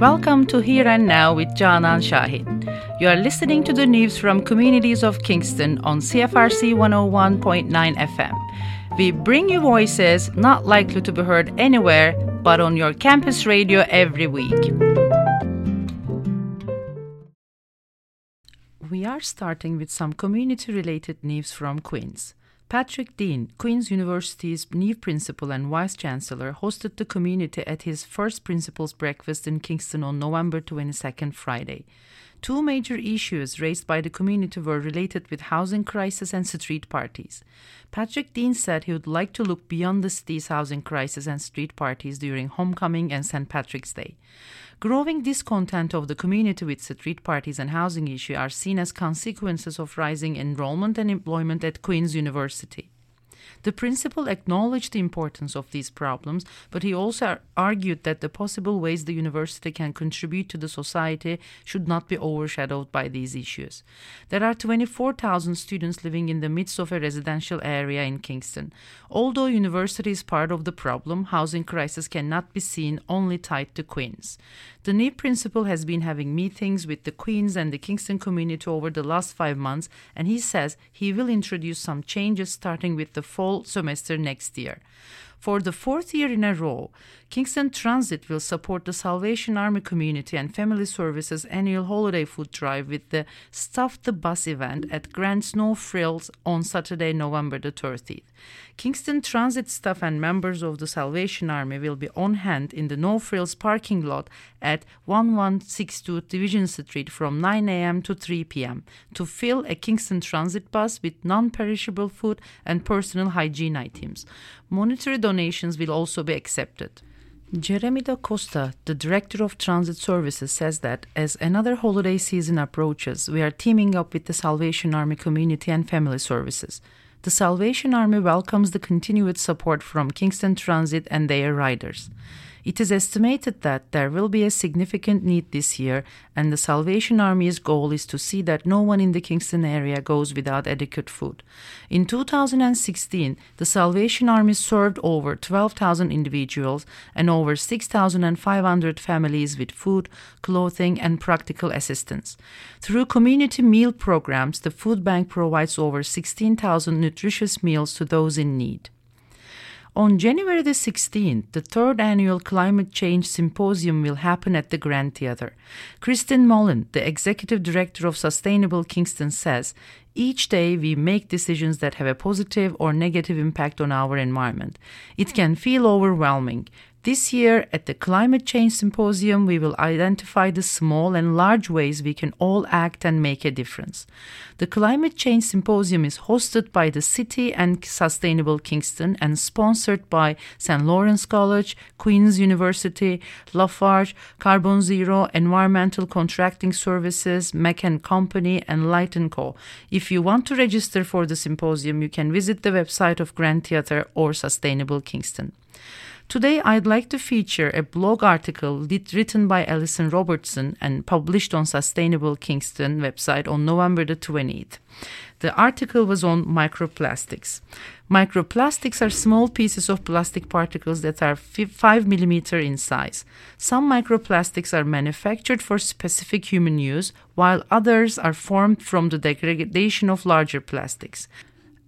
Welcome to Here and Now with Janan Shahid. You are listening to the news from communities of Kingston on CFRC 101.9 FM. We bring you voices not likely to be heard anywhere but on your campus radio every week. We are starting with some community related news from Queens. Patrick Deane, Queen's University's new principal and vice chancellor, hosted the community at his first principal's breakfast in Kingston on November 22nd, Friday. Two major issues raised by the community were related with housing crisis and street parties. Patrick Deane said he would like to look beyond the city's housing crisis and street parties during homecoming and St. Patrick's Day. Growing discontent of the community with street parties and housing issue are seen as consequences of rising enrollment and employment at Queen's University. The principal acknowledged the importance of these problems, but he also argued that the possible ways the university can contribute to the society should not be overshadowed by these issues. There are 24,000 students living in the midst of a residential area in Kingston. Although university is part of the problem, housing crisis cannot be seen only tied to Queens. The new principal has been having meetings with the Queens and the Kingston community over the last five months, and he says he will introduce some changes starting with the fall semester next year. For the fourth year in a row, Kingston Transit will support the Salvation Army Community and Family Services annual holiday food drive with the Stuff the Bus event at Grand Snow Frills on Saturday, November the 30th. Kingston Transit staff and members of the Salvation Army will be on hand in the No Frills parking lot at 1162 Division Street from 9 a.m. to 3 p.m. to fill a Kingston Transit bus with non perishable food and personal hygiene items. Monetary donations will also be accepted. Jeremy da Costa, the director of transit services, says that as another holiday season approaches, we are teaming up with the Salvation Army community and family services. The Salvation Army welcomes the continued support from Kingston Transit and their riders. It is estimated that there will be a significant need this year, and the Salvation Army's goal is to see that no one in the Kingston area goes without adequate food. In 2016, the Salvation Army served over 12,000 individuals and over 6,500 families with food, clothing, and practical assistance. Through community meal programs, the food bank provides over 16,000 nutritious meals to those in need. On January the 16th, the third annual Climate Change Symposium will happen at the Grand Theatre. Kristen Mullen, the executive director of Sustainable Kingston, says each day we make decisions that have a positive or negative impact on our environment. It can feel overwhelming. This year, at the Climate Change Symposium, we will identify the small and large ways we can all act and make a difference. The Climate Change Symposium is hosted by the City and Sustainable Kingston and sponsored by St. Lawrence College, Queen's University, Lafarge, Carbon Zero, Environmental Contracting Services, Mac and Company, and Light & Co. If you want to register for the symposium, you can visit the website of Grand Theatre or Sustainable Kingston. Today, I'd like to feature a blog article written by Alison Robertson and published on Sustainable Kingston website on November the 20th. The article was on microplastics. Microplastics are small pieces of plastic particles that are 5 millimeter in size. Some microplastics are manufactured for specific human use, while others are formed from the degradation of larger plastics.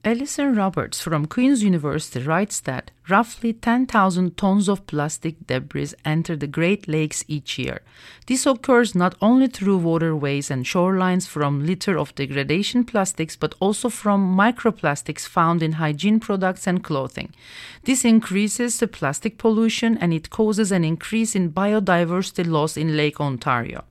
Alison Roberts from Queen's University writes that roughly 10,000 tons of plastic debris enter the Great Lakes each year. This occurs not only through waterways and shorelines from litter of degradation plastics, but also from microplastics found in hygiene products and clothing. This increases the plastic pollution and it causes an increase in biodiversity loss in Lake Ontario.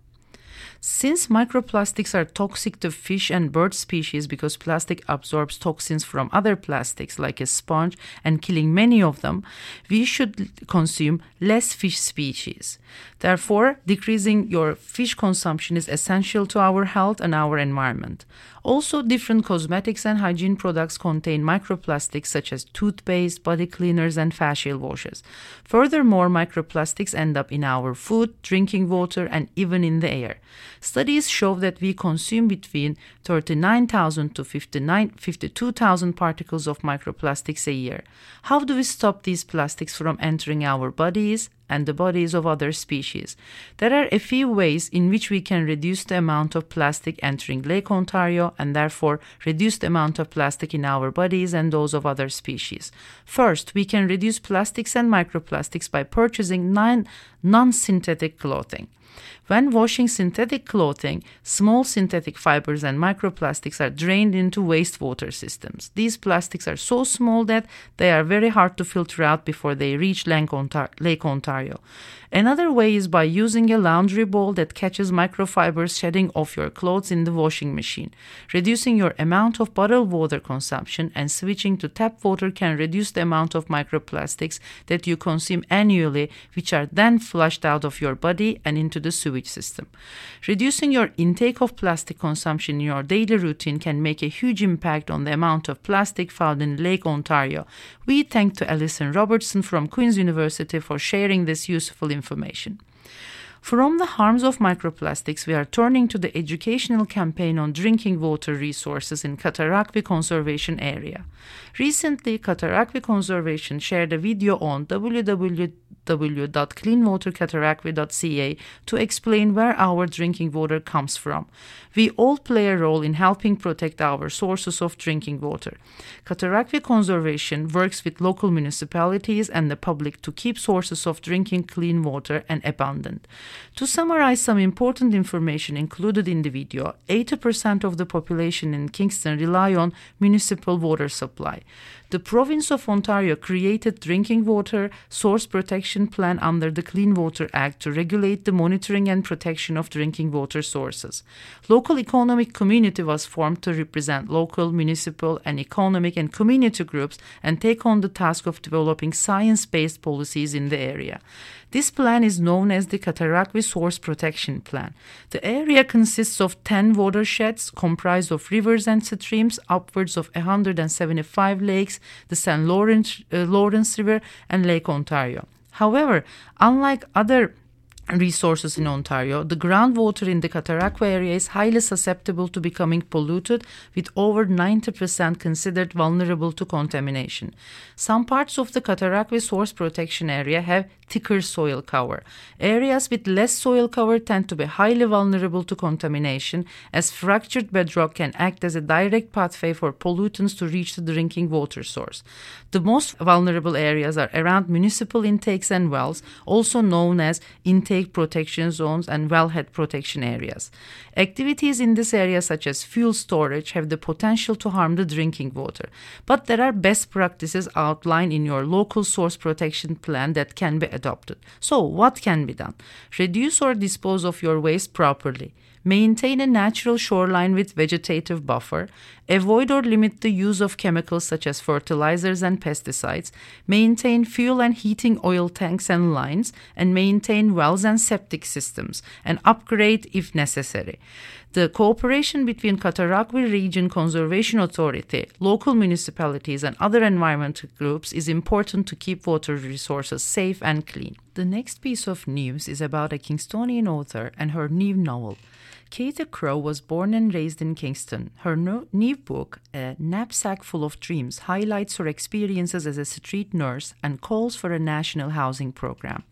Since microplastics are toxic to fish and bird species because plastic absorbs toxins from other plastics like a sponge and killing many of them, we should consume less fish species. Therefore, decreasing your fish consumption is essential to our health and our environment. Also, different cosmetics and hygiene products contain microplastics such as toothpaste, body cleaners, and facial washes. Furthermore, microplastics end up in our food, drinking water, and even in the air. Studies show that we consume between 39,000 to 52,000 particles of microplastics a year. How do we stop these plastics from entering our bodies? And the bodies of other species. There are a few ways in which we can reduce the amount of plastic entering Lake Ontario and therefore reduce the amount of plastic in our bodies and those of other species. First, we can reduce plastics and microplastics by purchasing non synthetic clothing. When washing synthetic clothing, small synthetic fibers and microplastics are drained into wastewater systems. These plastics are so small that they are very hard to filter out before they reach Lake Ontario. Another way is by using a laundry ball that catches microfibers shedding off your clothes in the washing machine. Reducing your amount of bottled water consumption and switching to tap water can reduce the amount of microplastics that you consume annually, which are then flushed out of your body and into the sewage system. Reducing your intake of plastic consumption in your daily routine can make a huge impact on the amount of plastic found in Lake Ontario. We thank to Alison Robertson from Queen's University for sharing this useful information. From the harms of microplastics, we are turning to the educational campaign on drinking water resources in Cataraqui Conservation Area. Recently, Cataraqui Conservation shared a video on www.cleanwatercataraqui.ca to explain where our drinking water comes from. We all play a role in helping protect our sources of drinking water. Cataraqui Conservation works with local municipalities and the public to keep sources of drinking clean water and abundant. To summarize some important information included in the video, 80% of the population in Kingston rely on municipal water supply. The province of Ontario created drinking water source protection plan under the Clean Water Act to regulate the monitoring and protection of drinking water sources. Local economic community was formed to represent local, municipal, and economic and community groups and take on the task of developing science-based policies in the area. This plan is known as the Cataraqui Source Protection Plan. The area consists of 10 watersheds comprised of rivers and streams, upwards of 175 lakes, the St. Lawrence, uh, Lawrence River, and Lake Ontario. However, unlike other resources in Ontario, the groundwater in the Cataraqui area is highly susceptible to becoming polluted, with over 90% considered vulnerable to contamination. Some parts of the Cataraqui source protection area have thicker soil cover. Areas with less soil cover tend to be highly vulnerable to contamination, as fractured bedrock can act as a direct pathway for pollutants to reach the drinking water source. The most vulnerable areas are around municipal intakes and wells, also known as intake protection zones and wellhead protection areas. Activities in this area, such as fuel storage, have the potential to harm the drinking water, but there are best practices outlined in your local source protection plan that can be adopted. So, what can be done? Reduce or dispose of your waste properly. Maintain a natural shoreline with vegetative buffer. Avoid or limit the use of chemicals such as fertilizers and pesticides. Maintain fuel and heating oil tanks and lines. And maintain wells and septic systems. And upgrade if necessary. The cooperation between Cataraqui Region Conservation Authority, local municipalities, and other environmental groups is important to keep water resources safe and clean. The next piece of news is about a Kingstonian author and her new novel. Katie Crow was born and raised in Kingston. Her new book, A Knapsack Full of Dreams, highlights her experiences as a street nurse and calls for a national housing program.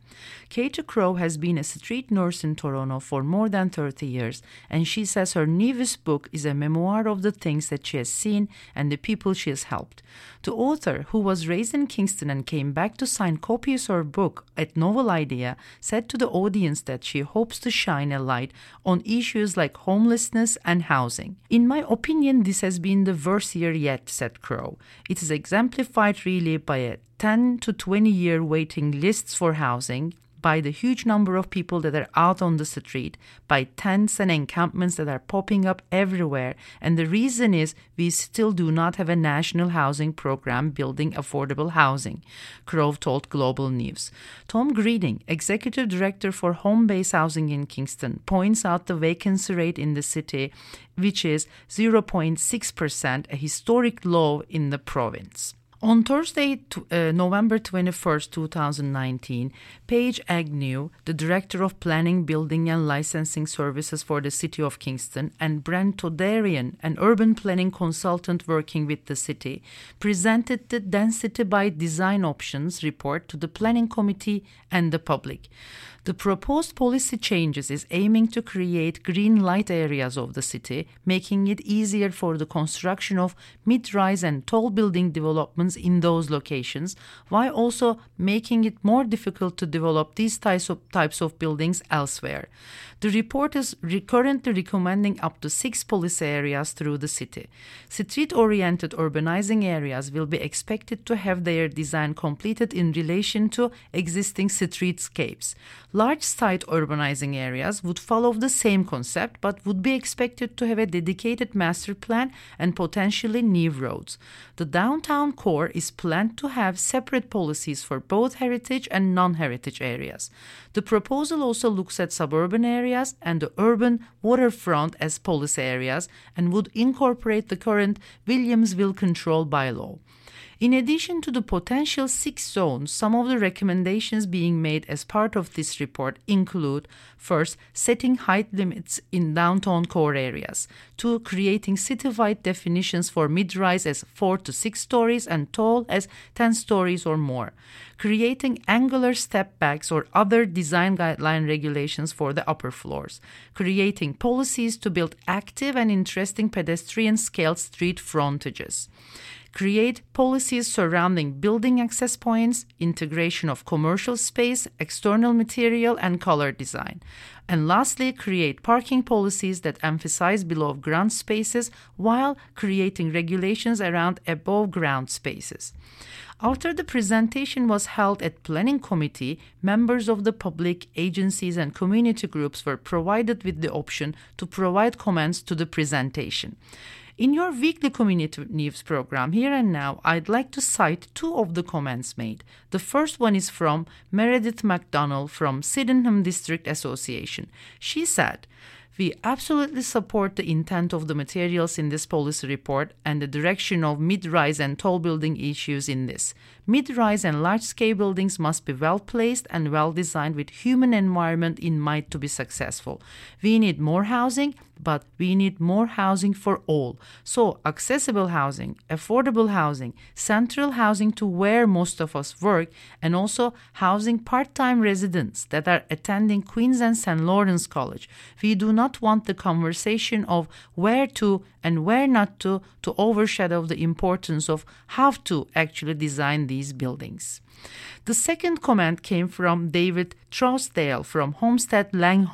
Katie Crow has been a street nurse in Toronto for more than 30 years, and she says her newest book is a memoir of the things that she has seen and the people she has helped. The author, who was raised in Kingston and came back to sign copies of her book at Novel Idea, said to the audience that she hopes to shine a light on issues like homelessness and housing. In my opinion, this has been the worst year yet, said Crow. It is exemplified really by a 10 to 20 year waiting lists for housing, by the huge number of people that are out on the street, by tents and encampments that are popping up everywhere. And the reason is we still do not have a national housing program building affordable housing, Crow told Global News. Tom Greening, executive director for Home Base Housing in Kingston, points out the vacancy rate in the city, which is 0.6%, a historic low in the province. On Thursday, uh, November 21st, 2019, Paige Agnew, the Director of Planning, Building and Licensing Services for the City of Kingston, and Brent Toderian, an urban planning consultant working with the city, presented the Density by Design Options report to the Planning Committee and the public. The proposed policy changes is aiming to create green light areas of the city, making it easier for the construction of mid-rise and tall building developments in those locations, while also making it more difficult to develop these types of, types of buildings elsewhere. The report is currently recommending up to six policy areas through the city. Street-oriented urbanizing areas will be expected to have their design completed in relation to existing streetscapes. Large site urbanizing areas would follow the same concept but would be expected to have a dedicated master plan and potentially new roads. The downtown core is planned to have separate policies for both heritage and non heritage areas. The proposal also looks at suburban areas and the urban waterfront as policy areas and would incorporate the current Williamsville control bylaw. In addition to the potential six zones, some of the recommendations being made as part of this report include first, setting height limits in downtown core areas, two, creating citywide definitions for mid rise as 4 to 6 stories and tall as 10 stories or more, creating angular step backs or other design guideline regulations for the upper floors, creating policies to build active and interesting pedestrian scaled street frontages create policies surrounding building access points, integration of commercial space, external material, and color design. And lastly, create parking policies that emphasize below ground spaces while creating regulations around above ground spaces. After the presentation was held at planning committee, members of the public, agencies and community groups were provided with the option to provide comments to the presentation. In your weekly community news program, here and now, I'd like to cite two of the comments made. The first one is from Meredith McDonald from Sydenham District Association. She said, we absolutely support the intent of the materials in this policy report and the direction of mid rise and tall building issues in this. Mid rise and large scale buildings must be well placed and well designed with human environment in mind to be successful. We need more housing, but we need more housing for all. So, accessible housing, affordable housing, central housing to where most of us work, and also housing part time residents that are attending Queen's and St. Lawrence College. We do not want the conversation of where to and where not to to overshadow the importance of how to actually design these buildings. The second comment came from David Trousdale from Homestead Land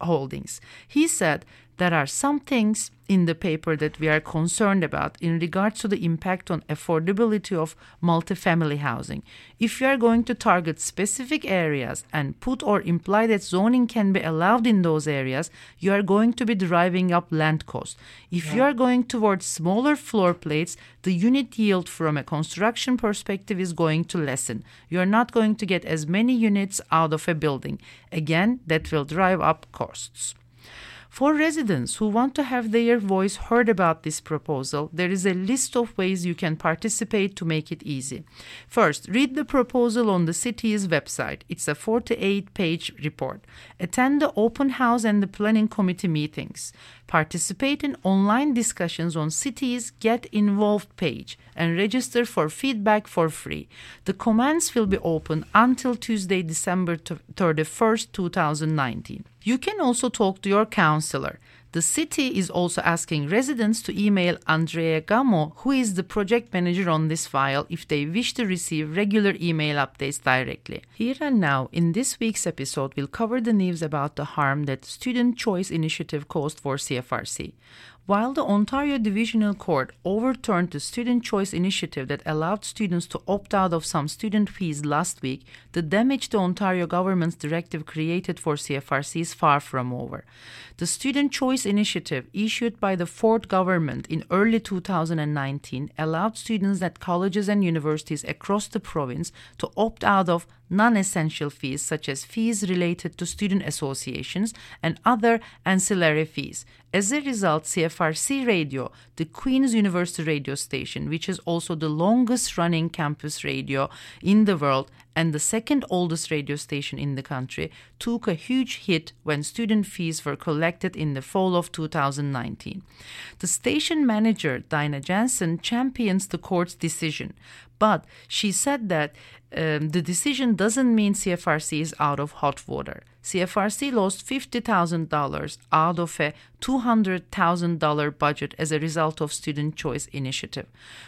Holdings. He said, There are some things in the paper that we are concerned about in regards to the impact on affordability of multifamily housing. If you are going to target specific areas and put or imply that zoning can be allowed in those areas, you are going to be driving up land costs. If yeah. you are going towards smaller floor plates, the unit yield from a construction perspective is going to lessen. You are not going to get as many units out of a building. Again, that will drive up costs. For residents who want to have their voice heard about this proposal, there is a list of ways you can participate to make it easy. First, read the proposal on the city's website. It's a 48 page report. Attend the open house and the planning committee meetings. Participate in online discussions on City's Get Involved page and register for feedback for free. The comments will be open until Tuesday, December 31st, 2019. You can also talk to your counselor. The city is also asking residents to email Andrea Gummo, who is the project manager on this file, if they wish to receive regular email updates directly. Here and now, in this week's episode, we'll cover the news about the harm that Student Choice Initiative caused for CFRC. While the Ontario Divisional Court overturned the student choice initiative that allowed students to opt out of some student fees last week, the damage the Ontario government's directive created for CFRC is far from over. The Student Choice Initiative, issued by the Ford government in early 2019, allowed students at colleges and universities across the province to opt out of non essential fees, such as fees related to student associations and other ancillary fees. As a result, CFRC Radio, the Queen's University radio station, which is also the longest running campus radio in the world and the second oldest radio station in the country, took a huge hit when student fees were collected in the fall of 2019. The station manager, Dinah Jansen, champions the court's decision, but she said that um, the decision doesn't mean CFRC is out of hot water. CFRC lost $50,000 out of a $200,000 budget as a result of Student Choice Initiative.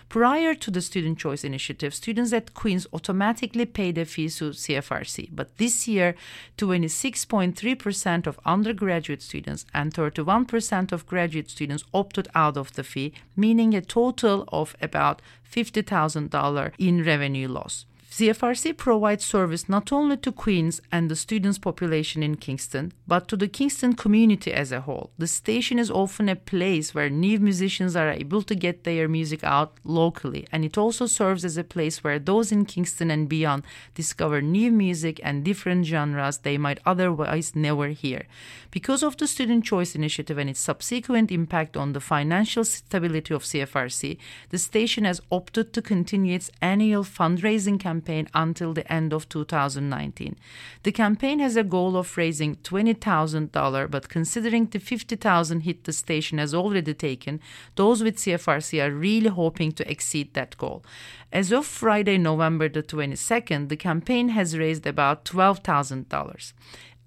Prior to the Student Choice Initiative, students at Queen's automatically paid a fee to CFRC, but this year, 26.3% of undergraduate students and 31% of graduate students opted out of the fee, meaning a total of about $50,000 in revenue loss. CFRC provides service not only to Queens and the students' population in Kingston, but to the Kingston community as a whole. The station is often a place where new musicians are able to get their music out locally, and it also serves as a place where those in Kingston and beyond discover new music and different genres they might otherwise never hear. Because of the Student Choice Initiative and its subsequent impact on the financial stability of CFRC, the station has opted to continue its annual fundraising campaign campaign until the end of 2019. The campaign has a goal of raising $20,000, but considering the 50,000 hit the station has already taken, those with CFRC are really hoping to exceed that goal. As of Friday, November the 22nd, the campaign has raised about $12,000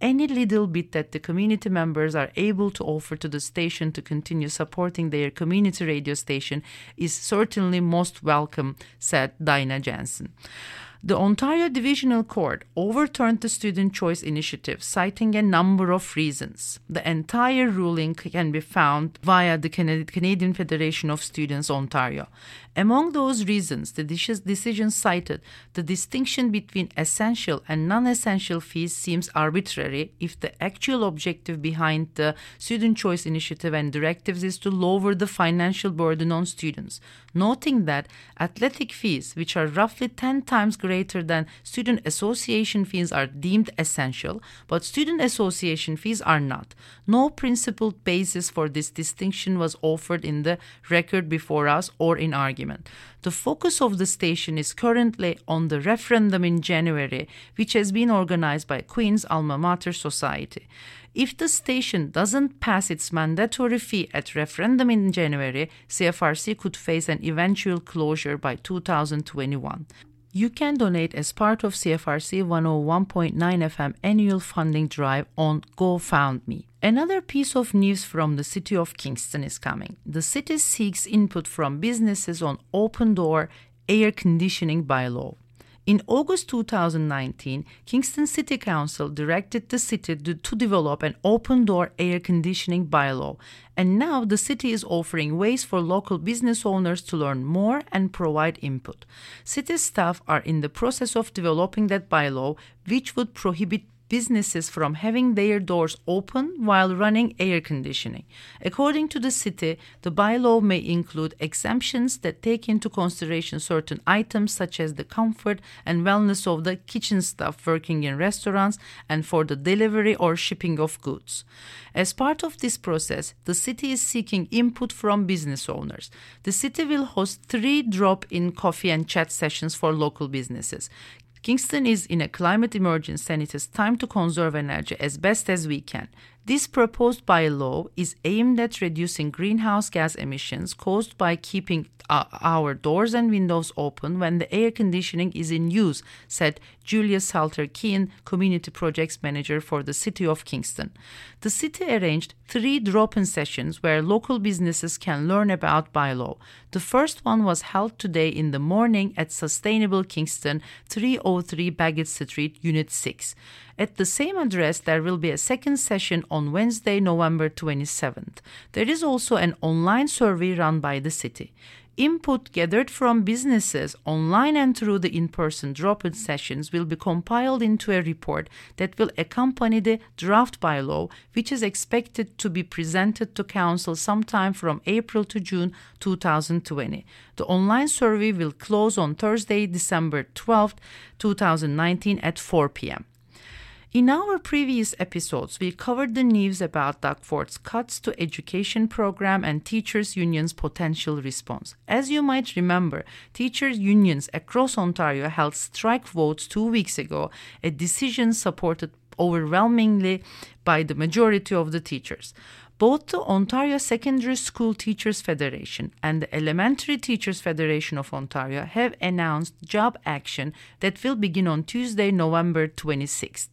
any little bit that the community members are able to offer to the station to continue supporting their community radio station is certainly most welcome, said Dinah Jansen. The Ontario Divisional Court overturned the Student Choice Initiative, citing a number of reasons. The entire ruling can be found via the Canadian Federation of Students Ontario. Among those reasons, the decision cited the distinction between essential and non essential fees seems arbitrary if the actual objective behind the Student Choice Initiative and directives is to lower the financial burden on students, noting that athletic fees, which are roughly 10 times greater than student association fees, are deemed essential, but student association fees are not. No principled basis for this distinction was offered in the record before us or in argument The focus of the station is currently on the referendum in January, which has been organized by Queen's Alma Mater Society. If the station doesn't pass its mandatory fee at referendum in January, CFRC could face an eventual closure by 2021. You can donate as part of CFRC 101.9 FM annual funding drive on GoFundMe. Another piece of news from the city of Kingston is coming. The city seeks input from businesses on open door air conditioning bylaw. In August 2019, Kingston City Council directed the city to, to, develop an open door air conditioning bylaw, and now the city is offering ways for local business owners to learn more and provide input. City staff are in the process of developing that bylaw, which would prohibit businesses from having their doors open while running air conditioning. According to the city, the bylaw may include exemptions that take into consideration certain items such as the comfort and wellness of the kitchen staff working in restaurants and for the delivery or shipping of goods. As part of this process, the city is seeking input from business owners. The city will host three drop in coffee and chat sessions for local businesses. Kingston is in a climate emergency and it is time to conserve energy as best as we can. This proposed bylaw is aimed at reducing greenhouse gas emissions caused by keeping our doors and windows open when the air conditioning is in use, said Julia Salter Keane, Community Projects Manager for the City of Kingston. The city arranged three drop in sessions where local businesses can learn about bylaw. The first one was held today in the morning at Sustainable Kingston, 303 Bagot Street, Unit 6. At the same address, there will be a second session on Wednesday, November 27th. There is also an online survey run by the city. Input gathered from businesses online and through the in person drop in sessions will be compiled into a report that will accompany the draft bylaw, which is expected to be presented to Council sometime from April to June 2020. The online survey will close on Thursday, December 12, 2019 at 4 p.m. In our previous episodes, we covered the news about Doug Ford's cuts to education program and teachers' unions' potential response. As you might remember, teachers' unions across Ontario held strike votes two weeks ago, a decision supported overwhelmingly by the majority of the teachers. Both the Ontario Secondary School Teachers Federation and the Elementary Teachers Federation of Ontario have announced job action that will begin on Tuesday, November 26th.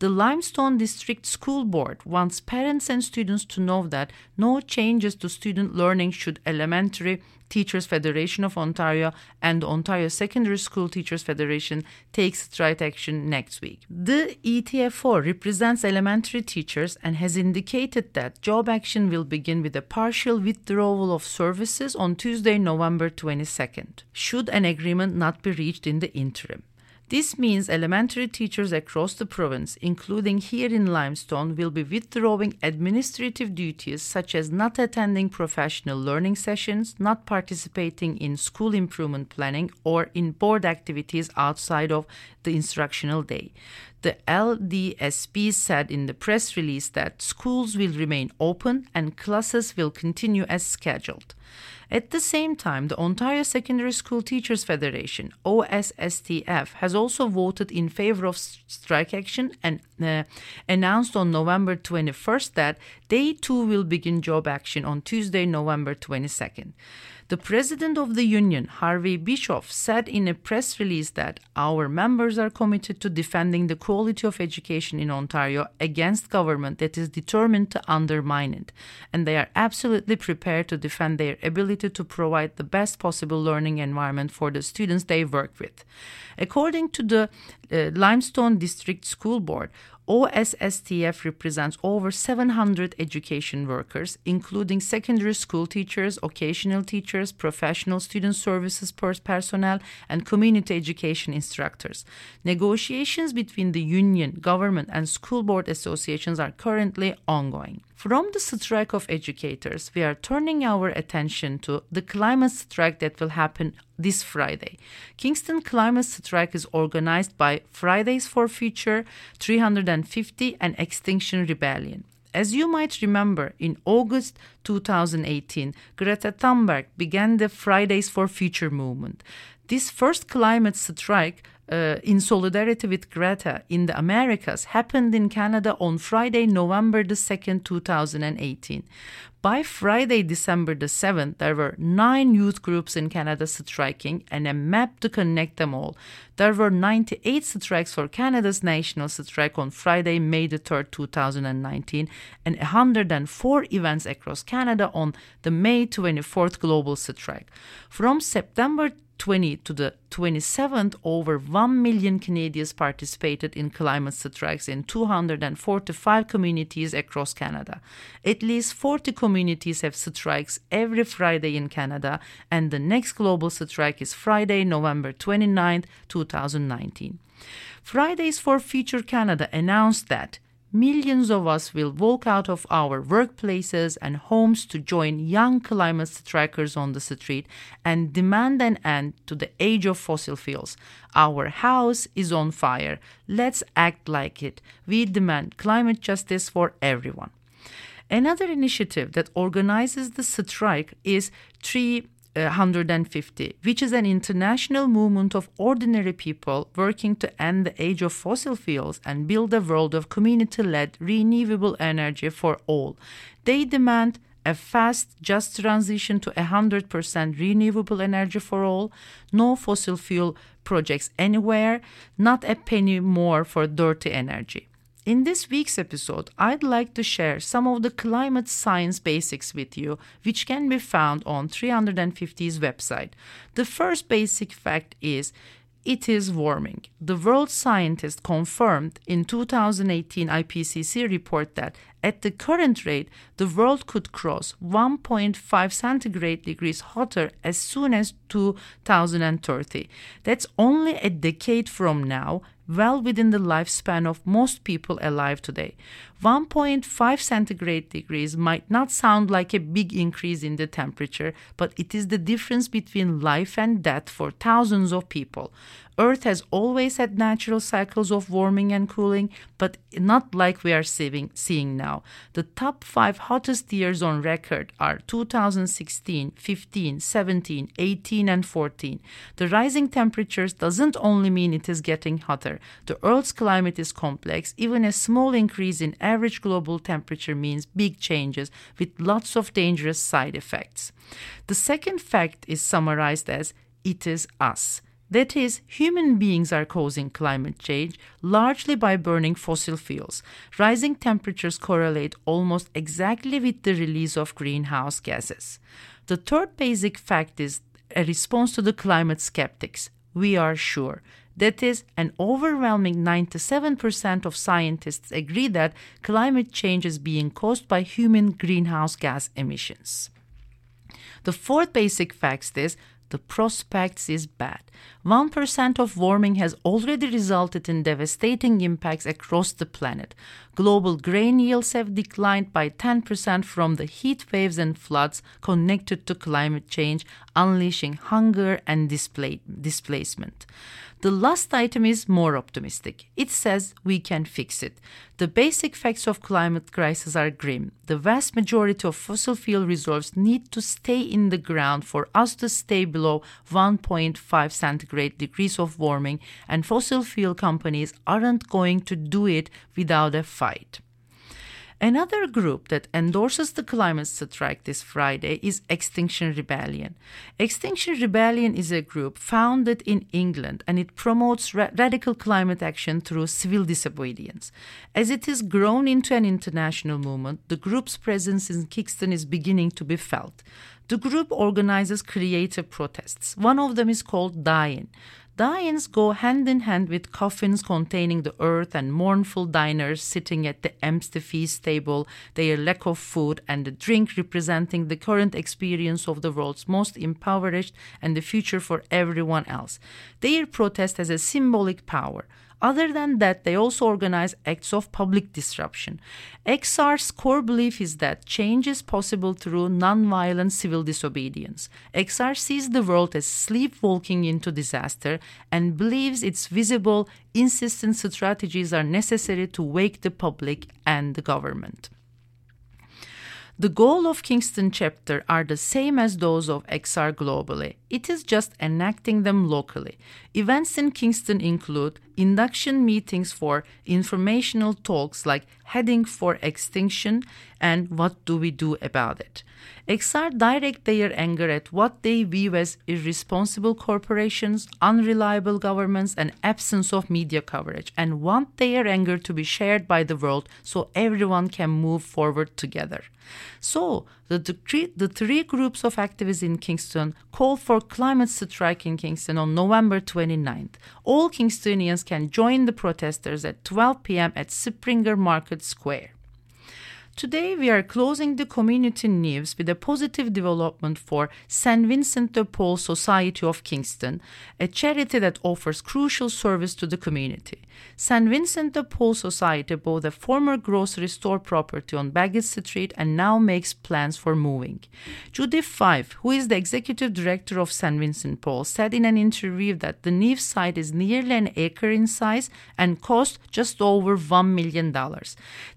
The Limestone District School Board wants parents and students to know that no changes to student learning should elementary Teachers Federation of Ontario and Ontario Secondary School Teachers Federation take strike action next week. The ETFO represents elementary teachers and has indicated that job action will begin with a partial withdrawal of services on Tuesday, November 22nd, should an agreement not be reached in the interim. This means elementary teachers across the province, including here in Limestone, will be withdrawing administrative duties such as not attending professional learning sessions, not participating in school improvement planning, or in board activities outside of the instructional day. The LDSB said in the press release that schools will remain open and classes will continue as scheduled. At the same time, the Ontario Secondary School Teachers Federation, OSSTF, has also voted in favor of strike action and uh, announced on November 21st that they too will begin job action on Tuesday, November 22nd. The president of the union, Harvey Bischoff, said in a press release that our members are committed to defending the quality of education in Ontario against government that is determined to undermine it, and they are absolutely prepared to defend their ability to provide the best possible learning environment for the students they work with. According to the uh, Limestone District School Board, OSSTF represents over 700 education workers, including secondary school teachers, occasional teachers, professional student services personnel, and community education instructors. Negotiations between the union, government, and school board associations are currently ongoing. From the strike of educators, we are turning our attention to the climate strike that will happen this Friday. Kingston Climate Strike is organized by Fridays for Future, 350, and Extinction Rebellion. As you might remember, in August 2018, Greta Thunberg began the Fridays for Future movement. This first climate strike uh, in solidarity with Greta in the Americas happened in Canada on Friday, November the 2nd, 2018. By Friday, December the 7th, there were nine youth groups in Canada striking and a map to connect them all. There were 98 strikes for Canada's national strike on Friday, May the 3rd, 2019, and 104 events across Canada on the May 24th global strike. From September 20 to the 27th, over 1 million Canadians participated in climate strikes in 245 communities across Canada. At least 40 communities have strikes every Friday in Canada, and the next global strike is Friday, November 29, 2019. Fridays for Future Canada announced that millions of us will walk out of our workplaces and homes to join young climate strikers on the street and demand an end to the age of fossil fuels. Our house is on fire. Let's act like it. We demand climate justice for everyone. Another initiative that organizes the strike is Tree 150, which is an international movement of ordinary people working to end the age of fossil fuels and build a world of community led renewable energy for all. They demand a fast, just transition to 100% renewable energy for all, no fossil fuel projects anywhere, not a penny more for dirty energy. In this week's episode, I'd like to share some of the climate science basics with you, which can be found on 350's website. The first basic fact is it is warming. The world scientists confirmed in 2018 IPCC report that at the current rate, the world could cross 1.5 centigrade degrees hotter as soon as 2030. That's only a decade from now, well within the lifespan of most people alive today. 1.5 centigrade degrees might not sound like a big increase in the temperature, but it is the difference between life and death for thousands of people. Earth has always had natural cycles of warming and cooling, but not like we are seeing, seeing now. The top five hottest years on record are 2016, 15, 17, 18, and 14. The rising temperatures doesn't only mean it is getting hotter. The Earth's climate is complex. Even a small increase in average global temperature means big changes with lots of dangerous side effects. The second fact is summarized as it is us. That is, human beings are causing climate change largely by burning fossil fuels. Rising temperatures correlate almost exactly with the release of greenhouse gases. The third basic fact is a response to the climate skeptics. We are sure. That is, an overwhelming 97% of scientists agree that climate change is being caused by human greenhouse gas emissions. The fourth basic fact is the prospects is bad. 1% of warming has already resulted in devastating impacts across the planet. Global grain yields have declined by 10% from the heat waves and floods connected to climate change, unleashing hunger and display- displacement. The last item is more optimistic. It says we can fix it. The basic facts of climate crisis are grim. The vast majority of fossil fuel reserves need to stay in the ground for us to stay below 1.5 centigrade degrees of warming, and fossil fuel companies aren't going to do it without a fight. Another group that endorses the climate strike this Friday is Extinction Rebellion. Extinction Rebellion is a group founded in England and it promotes ra- radical climate action through civil disobedience. As it has grown into an international movement, the group's presence in Kingston is beginning to be felt. The group organizes creative protests. One of them is called Die-In. Go hand in hand with coffins containing the earth and mournful diners sitting at the empty feast table, their lack of food, and the drink representing the current experience of the world's most impoverished and the future for everyone else. Their protest has a symbolic power. Other than that, they also organize acts of public disruption. XR's core belief is that change is possible through nonviolent civil disobedience. XR sees the world as sleepwalking into disaster and believes its visible, insistent strategies are necessary to wake the public and the government. The goal of Kingston chapter are the same as those of XR globally. It is just enacting them locally. Events in Kingston include induction meetings for informational talks like heading for extinction and what do we do about it. XR direct their anger at what they view as irresponsible corporations, unreliable governments, and absence of media coverage, and want their anger to be shared by the world so everyone can move forward together. So, the, the, the three groups of activists in Kingston call for climate strike in Kingston on November 29th. All Kingstonians can join the protesters at 12 p.m. at Springer Market Square. Today, we are closing the community news with a positive development for St. Vincent de Paul Society of Kingston, a charity that offers crucial service to the community. St. Vincent de Paul Society bought a former grocery store property on Bagot Street and now makes plans for moving. Judith Fife, who is the executive director of St. Vincent de Paul, said in an interview that the new site is nearly an acre in size and cost just over $1 million.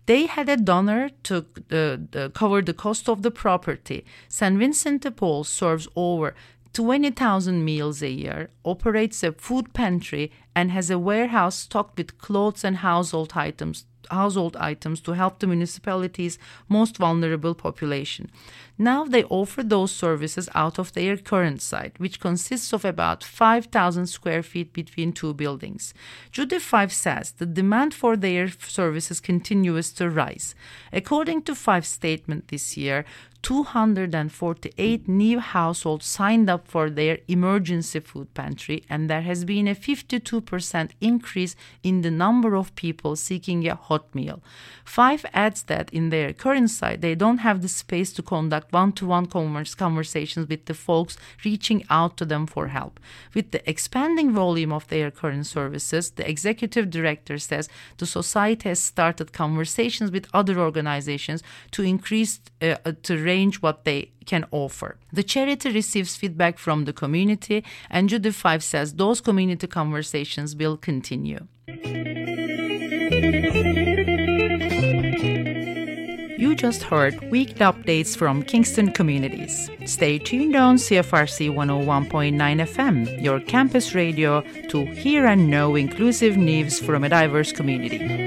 They had a donor to uh, cover the cost of the property. St. Vincent de Paul serves over 20,000 meals a year, operates a food pantry, and has a warehouse stocked with clothes and household items household items to help the municipality's most vulnerable population. Now they offer those services out of their current site, which consists of about 5,000 square feet between two buildings. Judith Fife says the demand for their services continues to rise. According to Fife's statement this year, 248 new households signed up for their emergency food pantry, and there has been a 52% increase in the number of people seeking a hot meal. Fife adds that in their current site, they don't have the space to conduct one to one conversations with the folks reaching out to them for help. With the expanding volume of their current services, the executive director says the society has started conversations with other organizations to increase uh, to what they can offer. The charity receives feedback from the community, and Judy Fife says those community conversations will continue. You just heard weekly updates from Kingston communities. Stay tuned on CFRC 101.9 FM, your campus radio, to hear and know inclusive news from a diverse community.